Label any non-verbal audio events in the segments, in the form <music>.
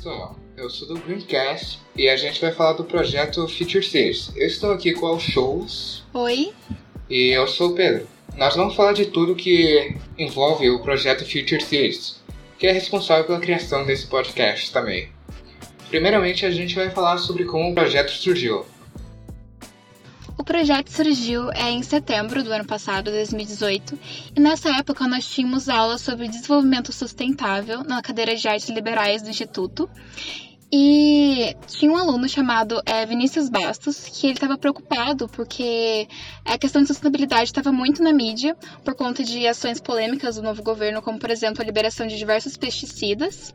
pessoal, eu sou do Greencast e a gente vai falar do projeto Future Cities. Eu estou aqui com o Shows. Oi. E eu sou o Pedro. Nós vamos falar de tudo que envolve o projeto Future Cities, que é responsável pela criação desse podcast também. Primeiramente, a gente vai falar sobre como o projeto surgiu. O projeto surgiu é, em setembro do ano passado, 2018, e nessa época nós tínhamos aulas sobre desenvolvimento sustentável na cadeira de artes liberais do Instituto. E tinha um aluno chamado é, Vinícius Bastos, que ele estava preocupado porque a questão de sustentabilidade estava muito na mídia por conta de ações polêmicas do novo governo, como por exemplo a liberação de diversos pesticidas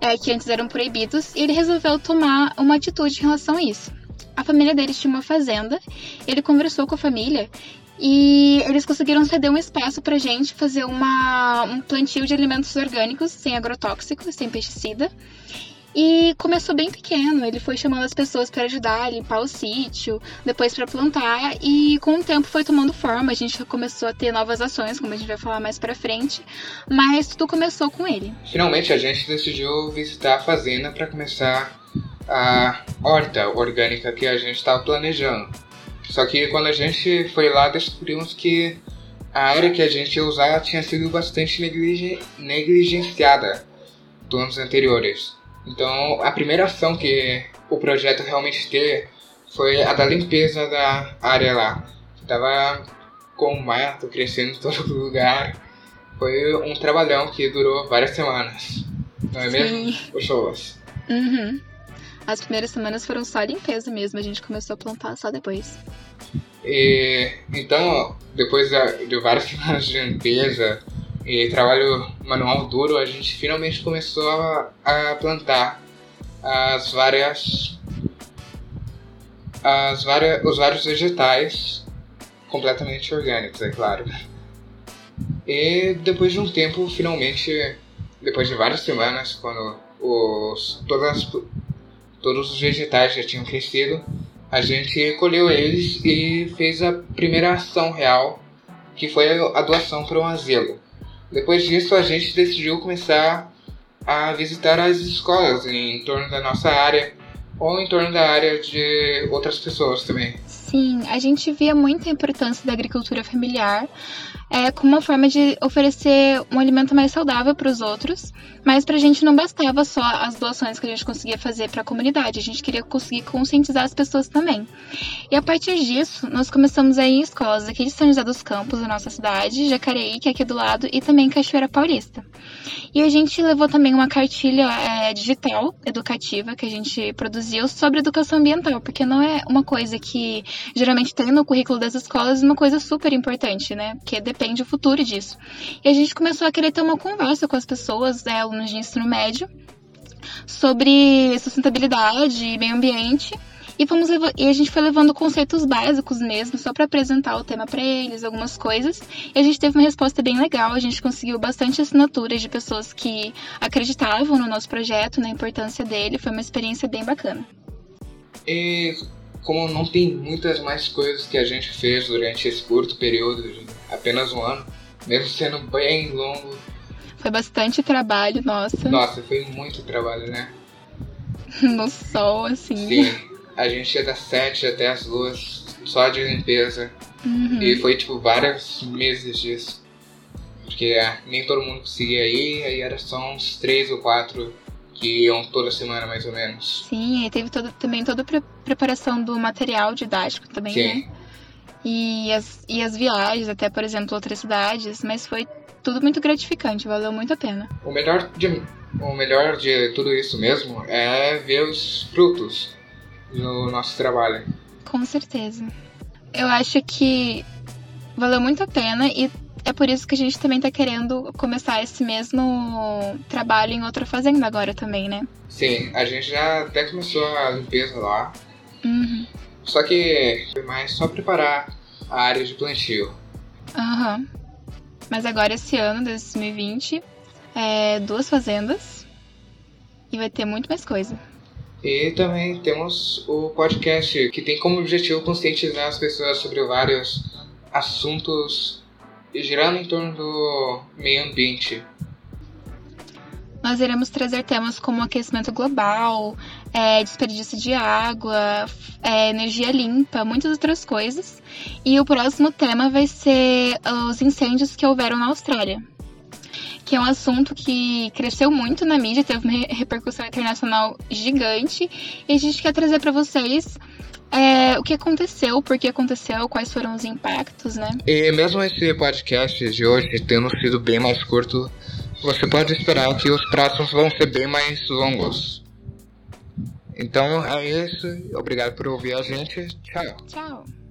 é, que antes eram proibidos, e ele resolveu tomar uma atitude em relação a isso a família deles tinha uma fazenda, ele conversou com a família e eles conseguiram ceder um espaço pra gente fazer uma, um plantio de alimentos orgânicos, sem agrotóxicos, sem pesticida. E começou bem pequeno, ele foi chamando as pessoas para ajudar a limpar o sítio, depois para plantar, e com o tempo foi tomando forma, a gente começou a ter novas ações, como a gente vai falar mais para frente, mas tudo começou com ele. Finalmente a gente decidiu visitar a fazenda para começar a horta orgânica que a gente estava planejando. Só que quando a gente foi lá, descobrimos que a área que a gente ia usar tinha sido bastante negligenciada dos anos anteriores. Então, a primeira ação que o projeto realmente teve foi a da limpeza da área lá. Tava com o mato crescendo em todo <laughs> lugar. Foi um trabalhão que durou várias semanas. Não é Sim. mesmo? Pessoas. Uhum. As primeiras semanas foram só limpeza mesmo, a gente começou a plantar só depois. E, então, depois de várias <laughs> semanas de limpeza e trabalho manual duro, a gente finalmente começou a, plantar as várias, as várias, os vários vegetais completamente orgânicos, é claro. E depois de um tempo, finalmente, depois de várias semanas, quando os, todas as todos os vegetais já tinham crescido, a gente colheu eles e fez a primeira ação real, que foi a doação para um asilo. Depois disso, a gente decidiu começar a visitar as escolas em torno da nossa área ou em torno da área de outras pessoas também. Sim, a gente via muita importância da agricultura familiar é, como uma forma de oferecer um alimento mais saudável para os outros, mas para a gente não bastava só as doações que a gente conseguia fazer para a comunidade, a gente queria conseguir conscientizar as pessoas também. E a partir disso, nós começamos a ir em escolas aqui de São José dos Campos, na nossa cidade, Jacareí, que é aqui do lado, e também Cachoeira Paulista. E a gente levou também uma cartilha é, digital educativa que a gente produziu sobre educação ambiental, porque não é uma coisa que geralmente tem no currículo das escolas, uma coisa super importante, né? Porque depende o futuro disso. E a gente começou a querer ter uma conversa com as pessoas, né, alunos de ensino médio, sobre sustentabilidade e meio ambiente. E, fomos e a gente foi levando conceitos básicos mesmo, só para apresentar o tema para eles, algumas coisas. E a gente teve uma resposta bem legal, a gente conseguiu bastante assinaturas de pessoas que acreditavam no nosso projeto, na importância dele. Foi uma experiência bem bacana. E como não tem muitas mais coisas que a gente fez durante esse curto período, de apenas um ano, mesmo sendo bem longo. Foi bastante trabalho, nossa. Nossa, foi muito trabalho, né? <laughs> no sol, assim. Sim, a gente ia das sete até as duas, só de limpeza. Uhum. E foi tipo vários meses disso. Porque ah, nem todo mundo conseguia ir, aí era só uns três ou quatro que iam toda semana mais ou menos. Sim, e teve todo, também toda a pre preparação do material didático também, Sim. né? E as, e as viagens, até, por exemplo, outras cidades, mas foi tudo muito gratificante, valeu muito a pena. O melhor de, o melhor de tudo isso mesmo é ver os frutos do nosso trabalho. Com certeza. Eu acho que valeu muito a pena e é por isso que a gente também tá querendo começar esse mesmo trabalho em outra fazenda agora também, né? Sim, a gente já até começou a limpeza lá. Uhum. Só que foi mais só preparar a área de plantio. Aham. Uhum. Mas agora esse ano, 2020, é, duas fazendas e vai ter muito mais coisa. E também temos o podcast, que tem como objetivo conscientizar as pessoas sobre vários assuntos girando em torno do meio ambiente. Nós iremos trazer temas como aquecimento global, é, desperdício de água, é, energia limpa, muitas outras coisas. E o próximo tema vai ser os incêndios que houveram na Austrália que é um assunto que cresceu muito na mídia, teve uma repercussão internacional gigante, e a gente quer trazer para vocês é, o que aconteceu, por que aconteceu, quais foram os impactos, né? E mesmo esse podcast de hoje tendo sido bem mais curto, você pode esperar que os próximos vão ser bem mais longos. Então é isso. Obrigado por ouvir a gente. Tchau. Tchau.